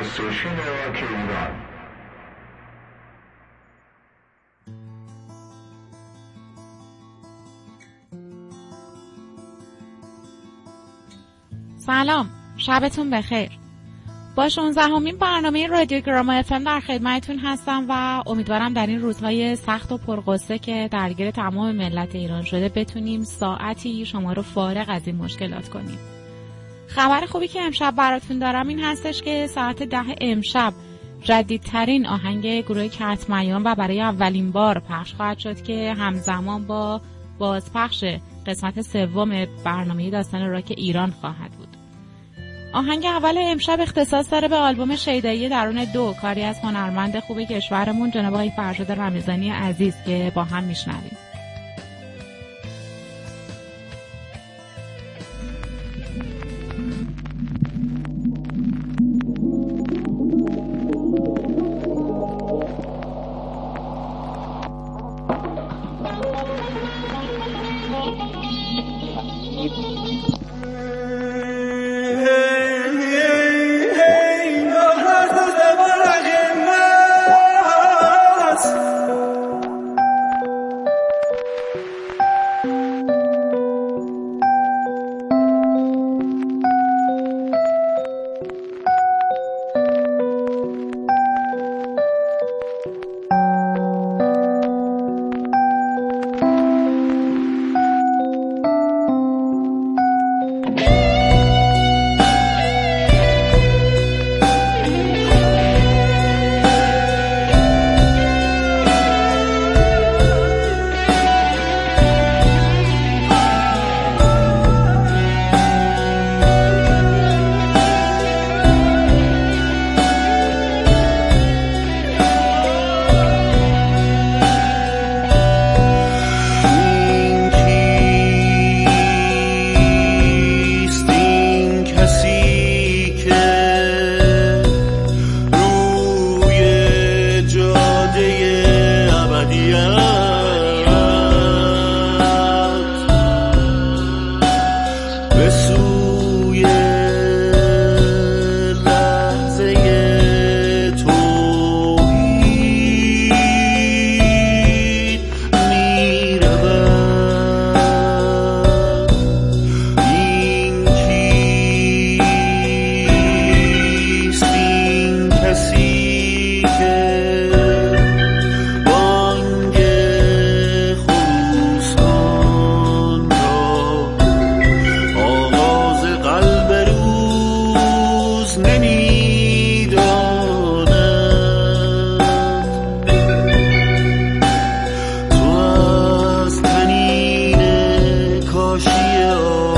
استیشن راک ایران سلام شبتون بخیر. با 16 همین برنامه رادیو گراما افم در خدمتتون هستم و امیدوارم در این روزهای سخت و پرقصه که درگیر تمام ملت ایران شده بتونیم ساعتی شما رو فارغ از این مشکلات کنیم. خبر خوبی که امشب براتون دارم این هستش که ساعت ده امشب جدیدترین آهنگ گروه کتمیان و برای اولین بار پخش خواهد شد که همزمان با بازپخش قسمت سوم برنامه داستان راک ایران خواهد بود. آهنگ اول امشب اختصاص داره به آلبوم شیدایی درون دو کاری از هنرمند خوب کشورمون جناب آقای فرشاد رمضانی عزیز که با هم میشنویم. しよう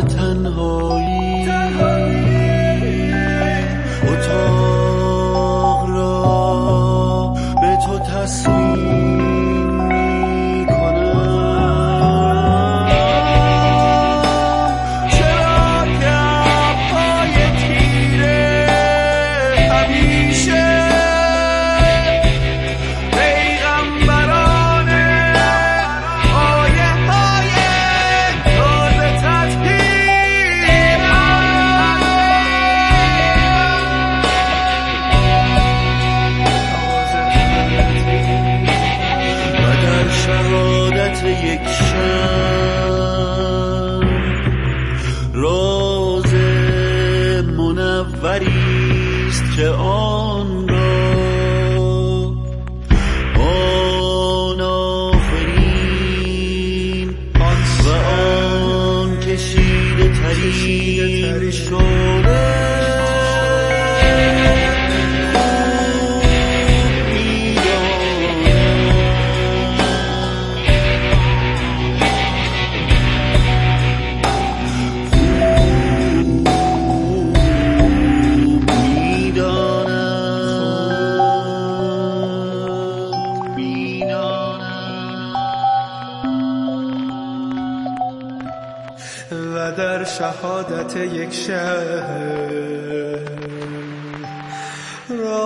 tan hoy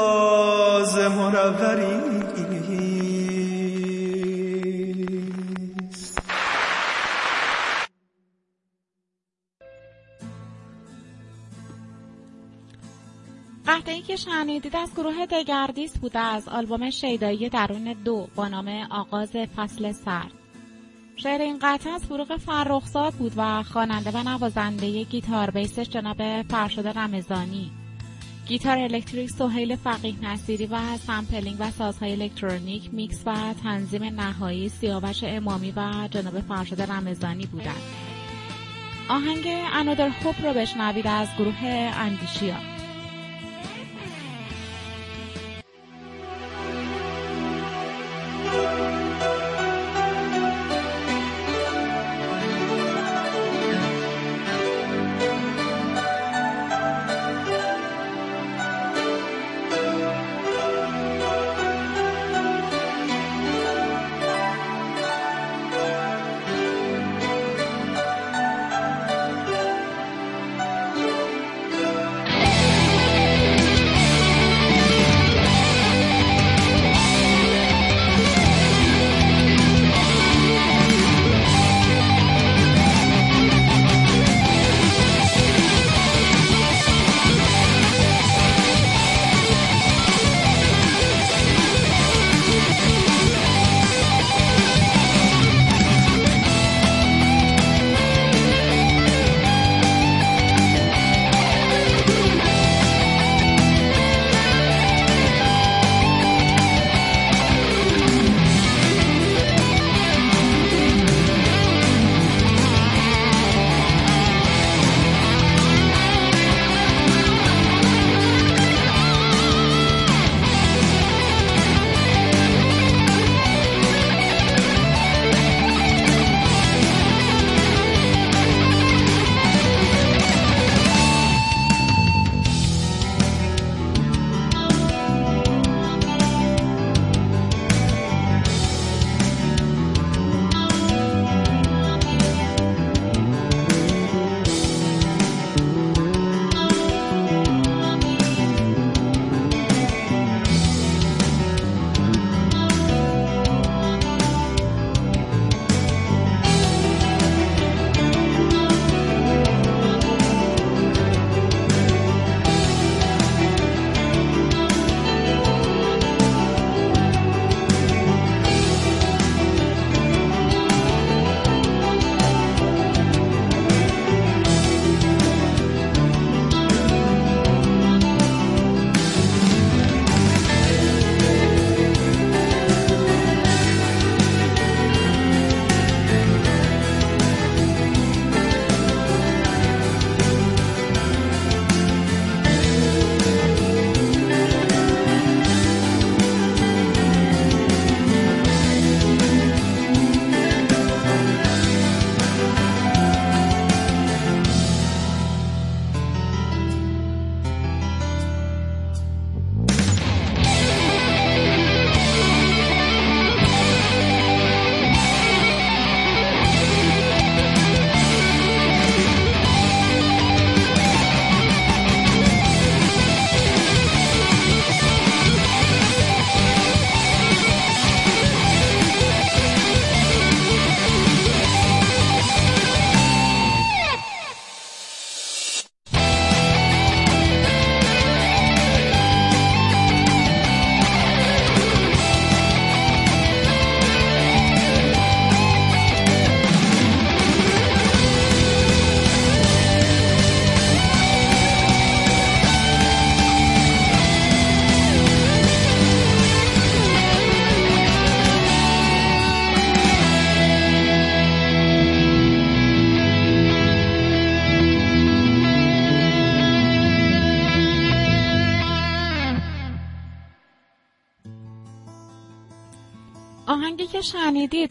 راز قطعی که شنیدید از گروه دگردیس بوده از آلبوم شیدایی درون دو با نام آغاز فصل سرد شعر این قطعه از فروغ فرخزاد بود و خواننده و نوازنده گیتار بیسش جناب فرشاد رمزانی گیتار الکتریک سهیل فقیه نصیری و سمپلینگ و سازهای الکترونیک میکس و تنظیم نهایی سیاوش امامی و جناب فرشاد رمضانی بودند. آهنگ Another Hope رو بشنوید از گروه اندیشیا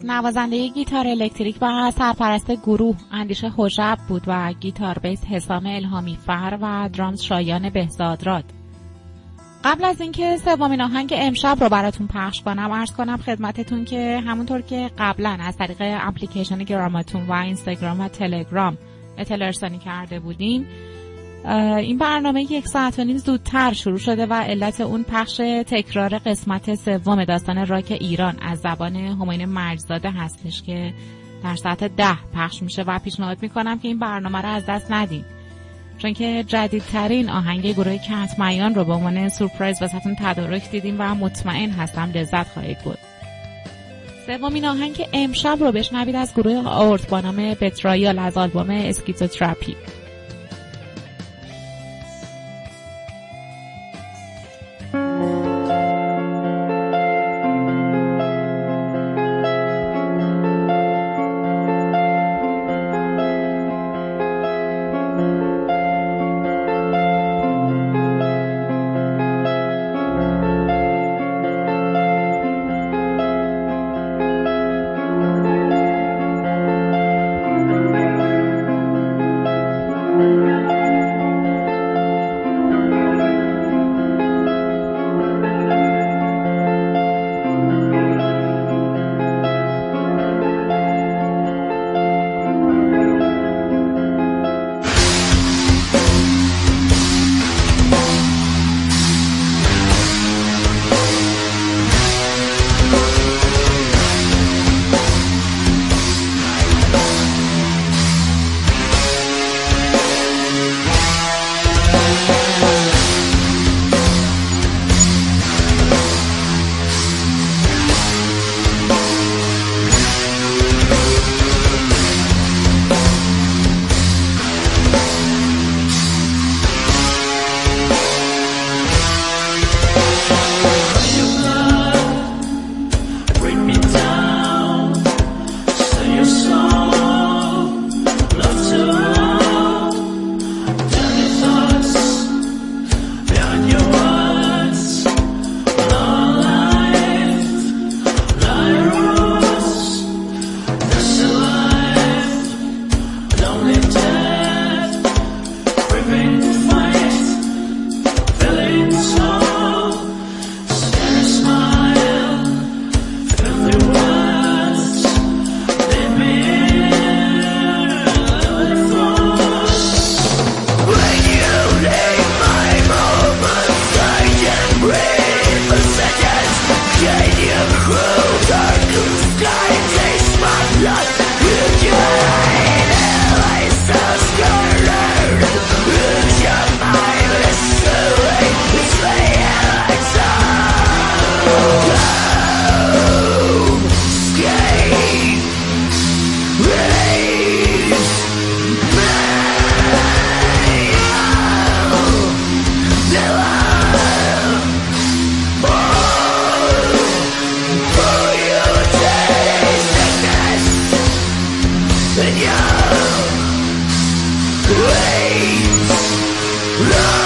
نوازنده گیتار الکتریک و سرپرست گروه اندیشه خوشب بود و گیتار بیس حسام الهامی فر و درامز شایان بهزادراد قبل از اینکه سومین آهنگ امشب رو براتون پخش کنم ارز کنم خدمتتون که همونطور که قبلا از طریق اپلیکیشن گراماتون و اینستاگرام و تلگرام اطلاع ارسانی کرده بودیم این برنامه یک ساعت و نیم زودتر شروع شده و علت اون پخش تکرار قسمت سوم داستان راک ایران از زبان همایون مجدزاده هستش که در ساعت ده پخش میشه و پیشنهاد می‌کنم که این برنامه رو از دست ندید چون که جدیدترین آهنگ گروه کهت‌میان رو به عنوان سورپرایز واسهتون تدارک دیدیم و مطمئن هستم لذت خواهید برد سومین آهنگ امشب رو بشنوید از گروه آورت با نام Betrayal از آلبوم Schizotherapy in you. Love.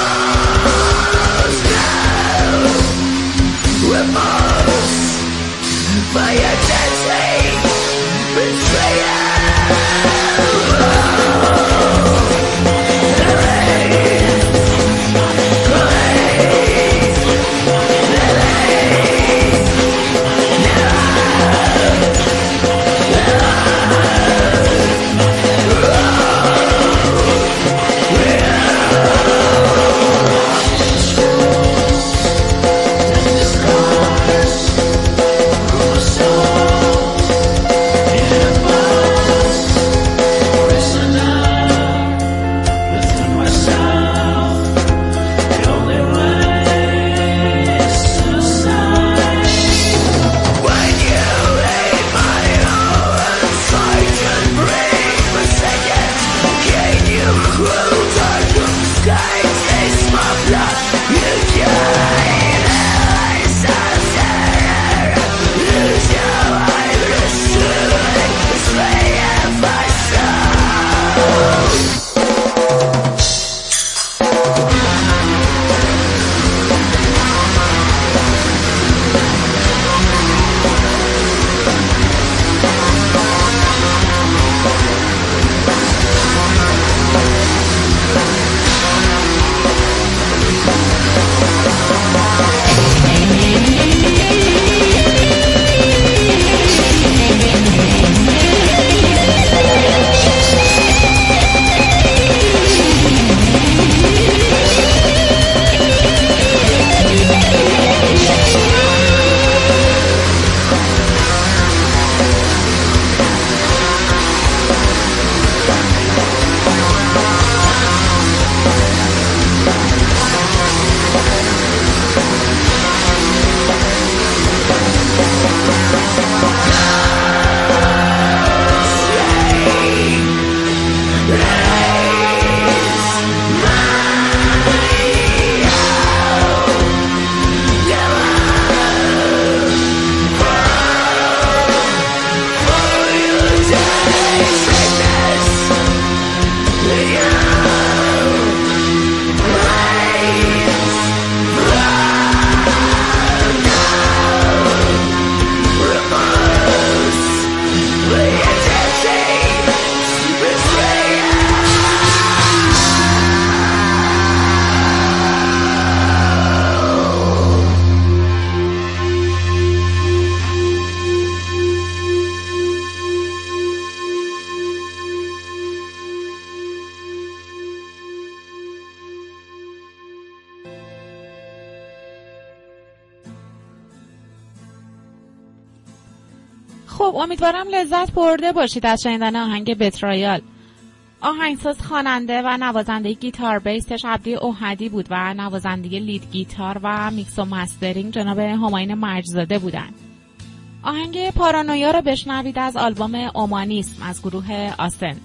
لذت برده باشید از شنیدن آهنگ Betrayal آهنگساز خواننده و نوازنده گیتار بیسش عبدی اوحدی بود و نوازنده lead گیتار و میکس و mastering جناب همایون مجدزاده بودند. آهنگ پارانویا رو بشنوید از آلبوم اومانیسم از گروه آسن.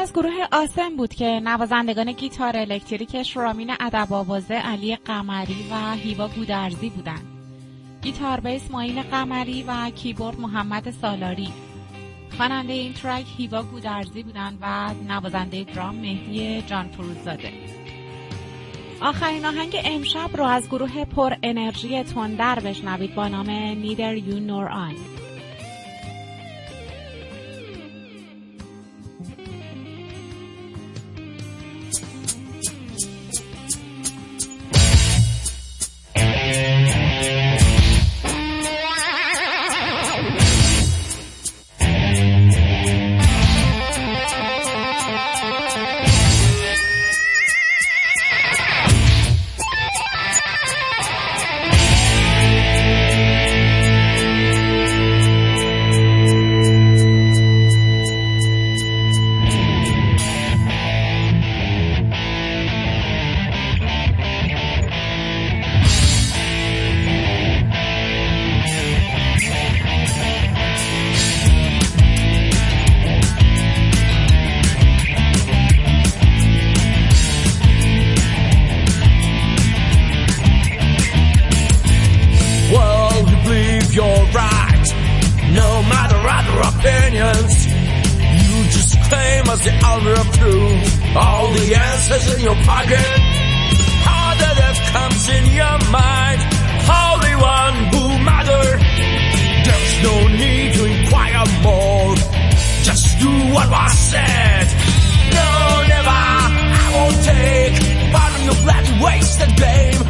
از گروه آسم بود که نوازندگان گیتار الکتریکش رامین ادب آوازه علی قمری و هیوا گودرزی بودند. گیتار بیس ماین قمری و کیبورد محمد سالاری. خواننده این track هیوا گودرزی بودند و نوازنده درام مهدی جان فروزاده آخرین آهنگ امشب رو از گروه پر انرژی تندر بشنوید با نام Neither You Nor I wasted blame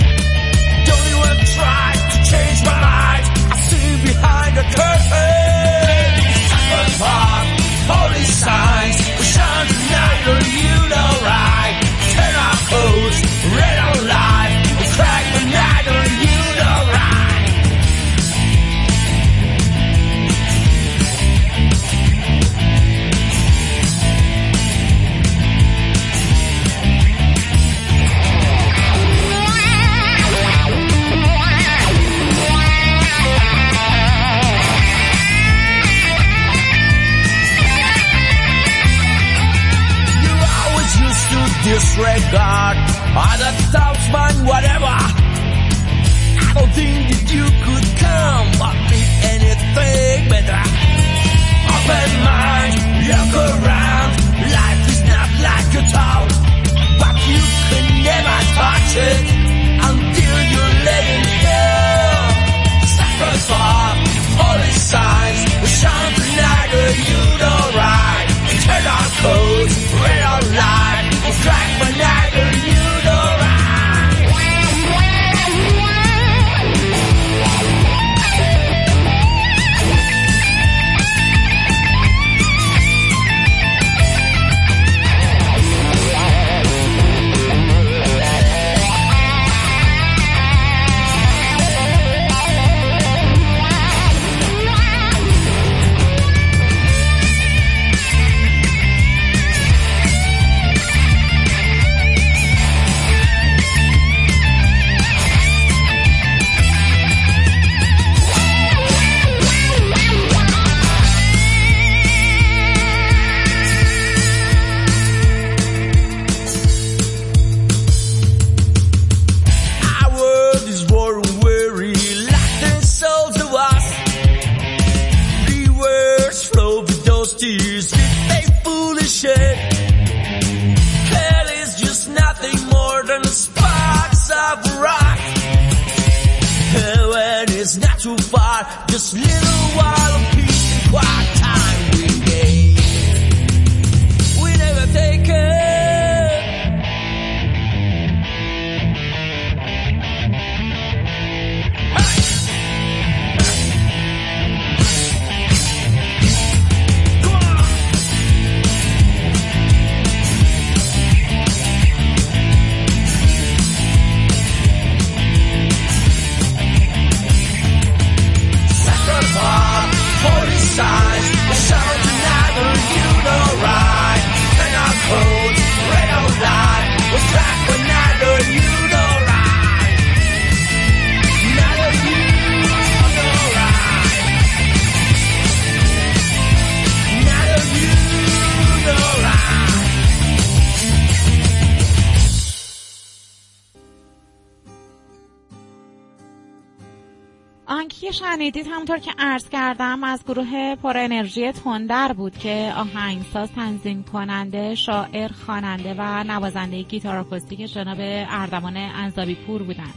آهنگی شنیدید همونطور که عرض کردم از گروه پر انرژی تندر بود که آهنگساز تنظیم کننده شاعر خواننده و نوازنده گیتار آکوستیک جناب اردمان انزابی پور بودند.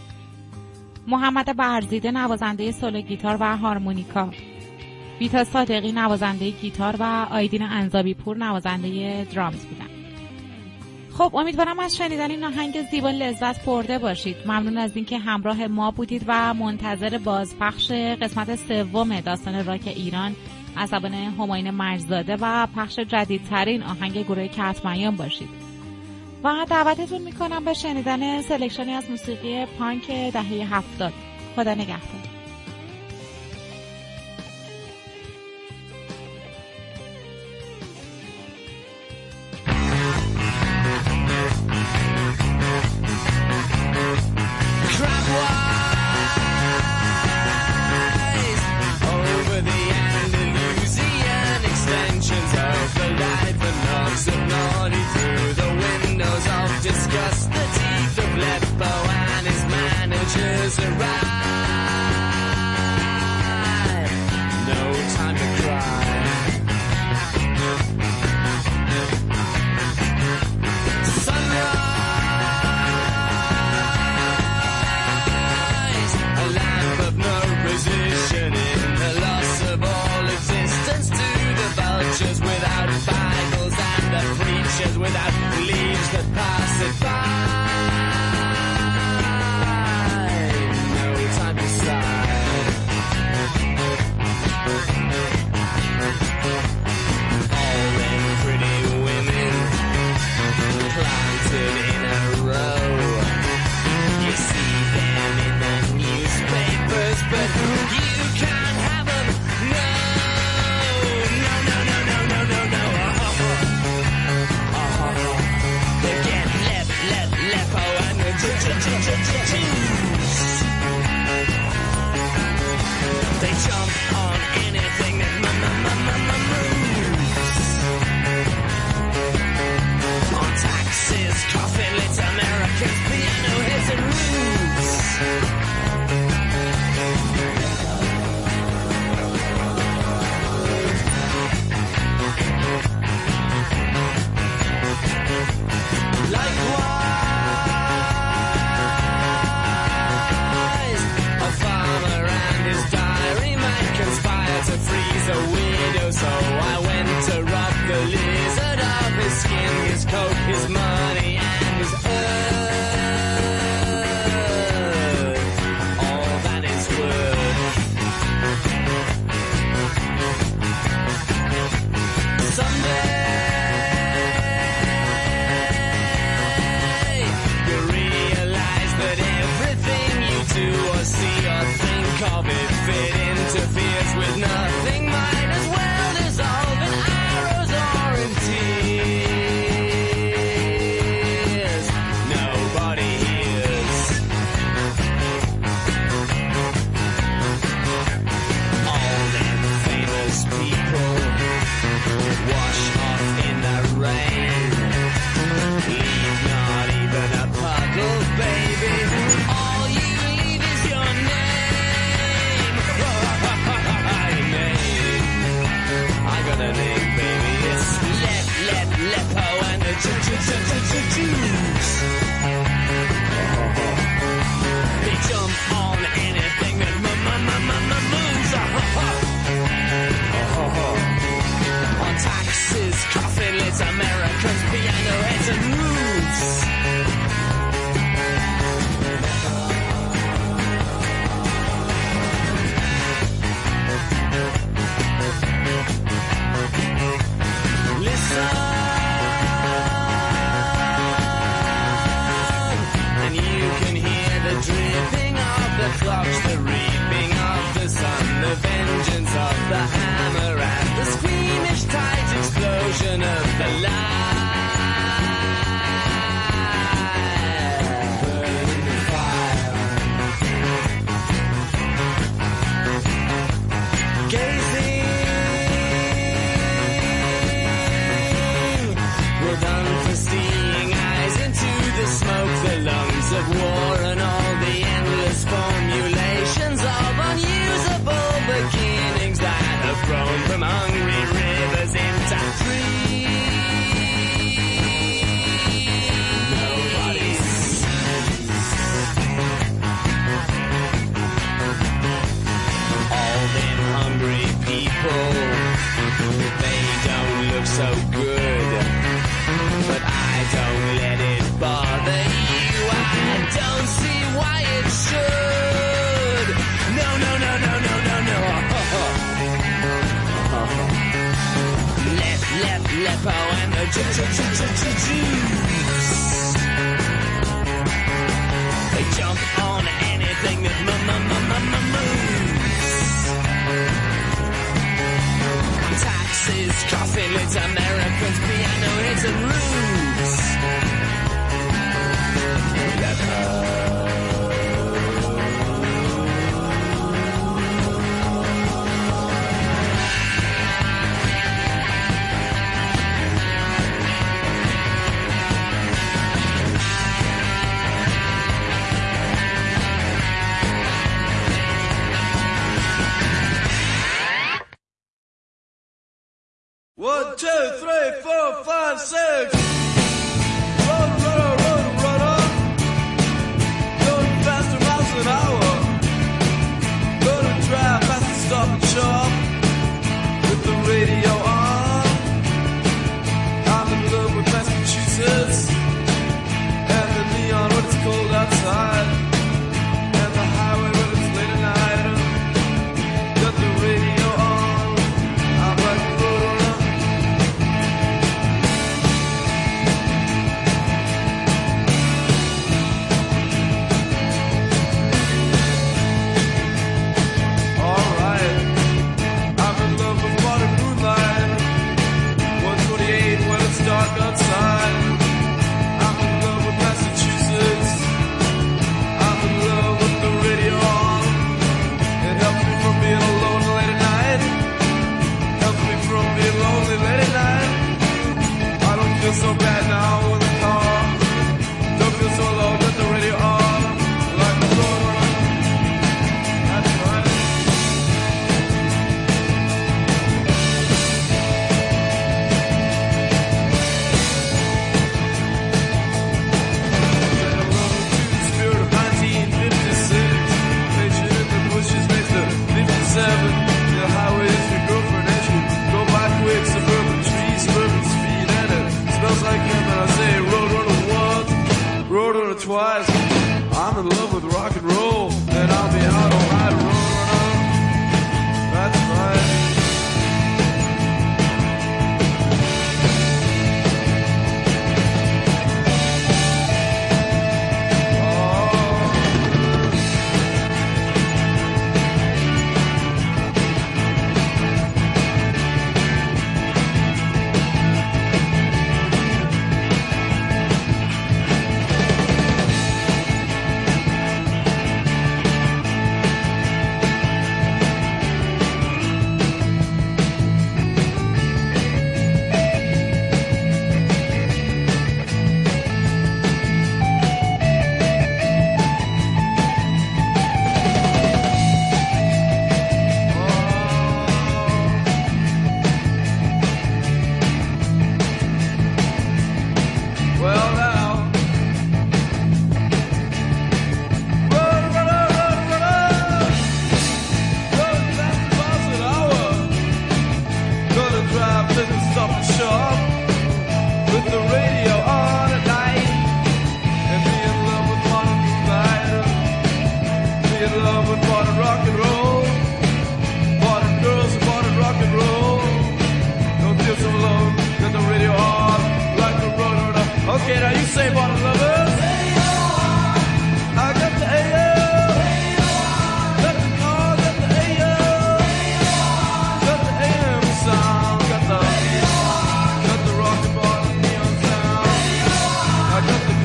محمد برزیده نوازنده سولو گیتار و هارمونیکا. بیتا صادقی نوازنده گیتار و آیدین انزابی پور نوازنده درامز بودند. خب امیدوارم از شنیدن این آهنگ زیبا لذت برده باشید. ممنون از اینکه همراه ما بودید و منتظر بازپخش قسمت سوم داستان راک ایران از زبان هماین مرزاده و پخش جدیدترین آهنگ گروه کتمیان باشید. و دعوتتون می‌کنم به شنیدن سلکشنی از موسیقی پانک دهه هفتاد. خدا نگهدار. Bo and his managers arrive. No time to cry. Sunrise, a lamp of no position in the loss of all existence to the vultures without Bibles and the preachers without leaves that pass it by. fit. cha cha cha choo. the clocks, the reaping of the sun, the vengeance of the hammer, and the squeamish tide explosion of the light.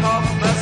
come the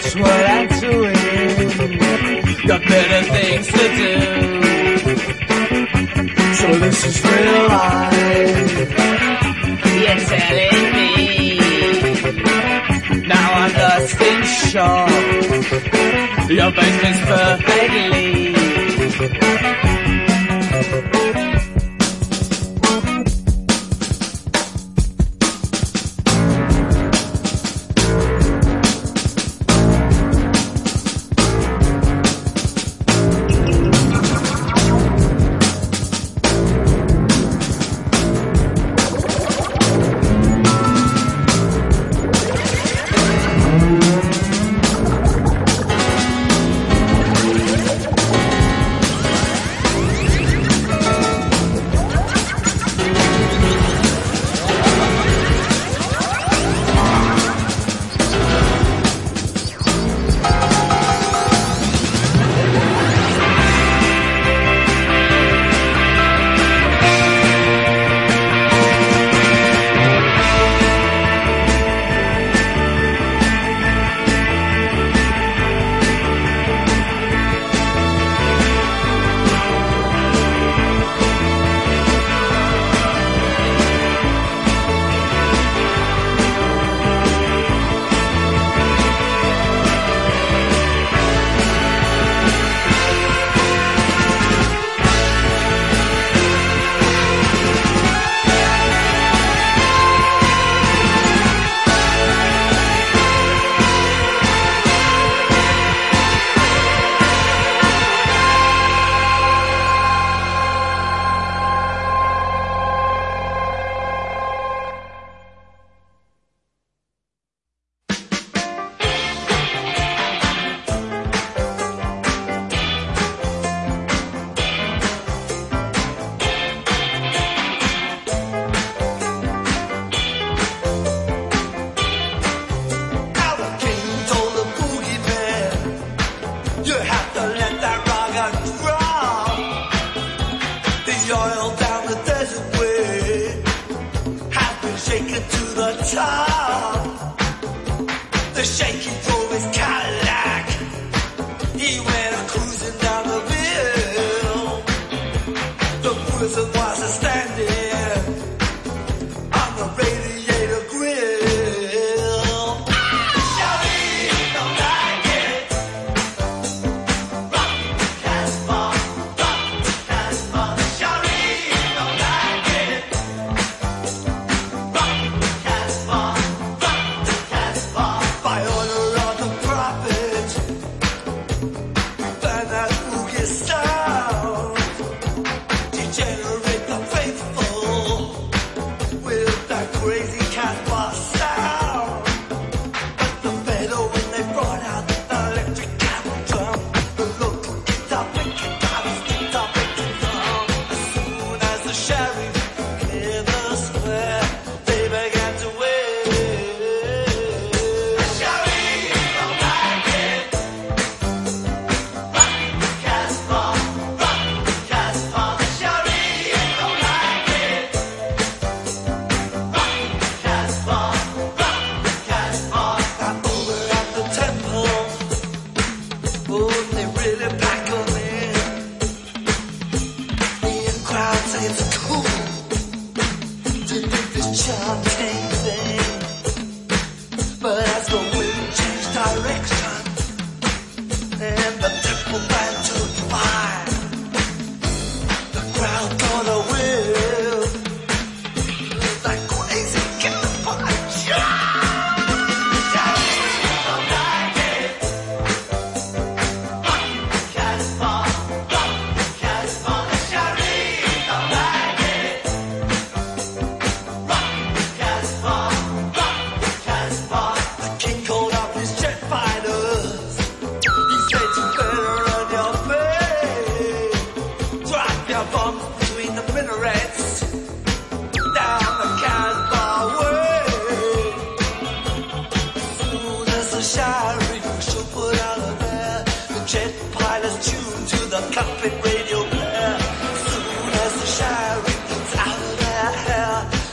That's what I'm doing. Got better things to do. So this is real life. You're telling me. Now I'm lost in shock. Your is perfectly.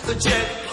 The jet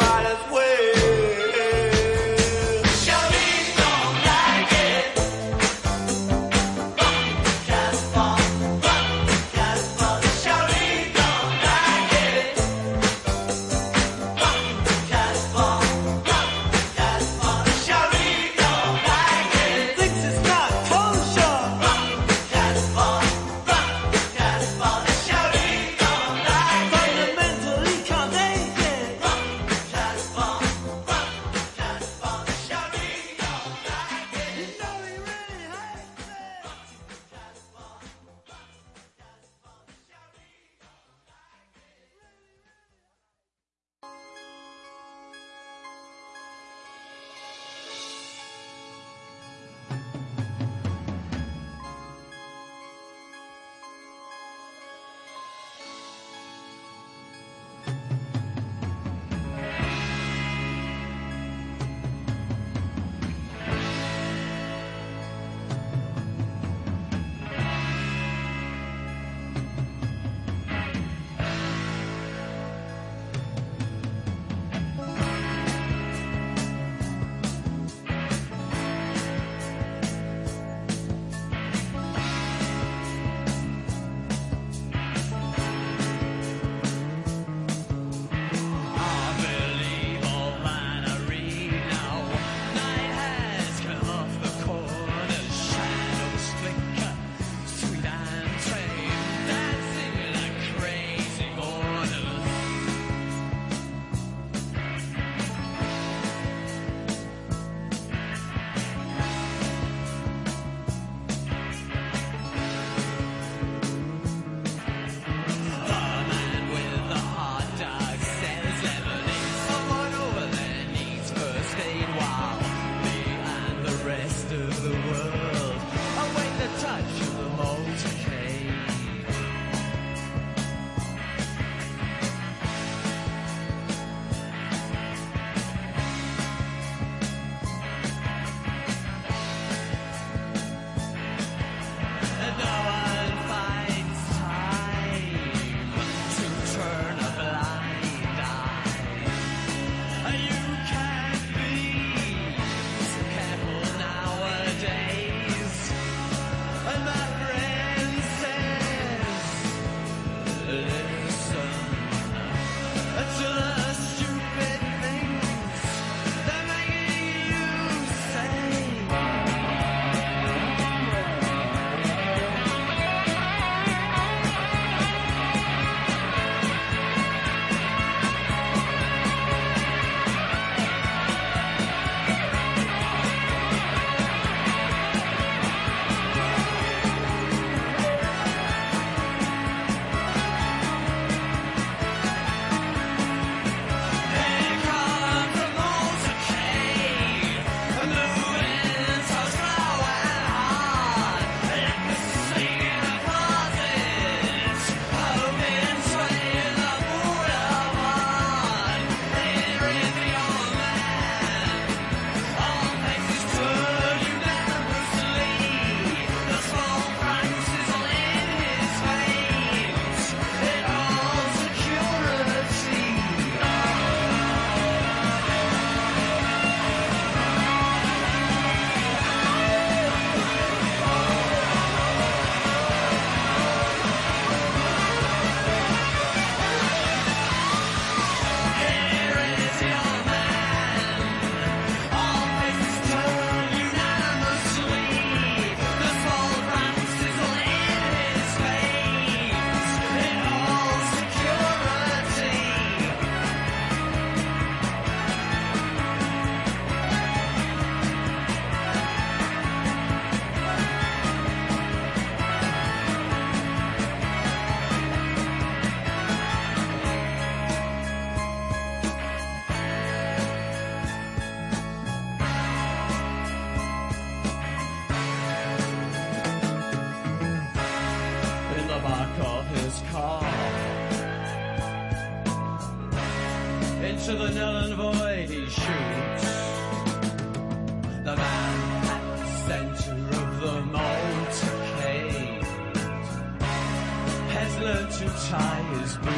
time is moving